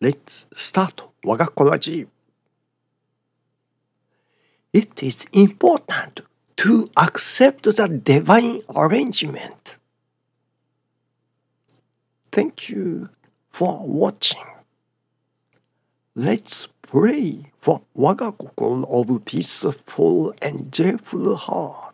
Let's start 我がこラジ It is important to accept the divine arrangement. Thank you for watching. Let's pray for 我が心 of peaceful and joyful heart.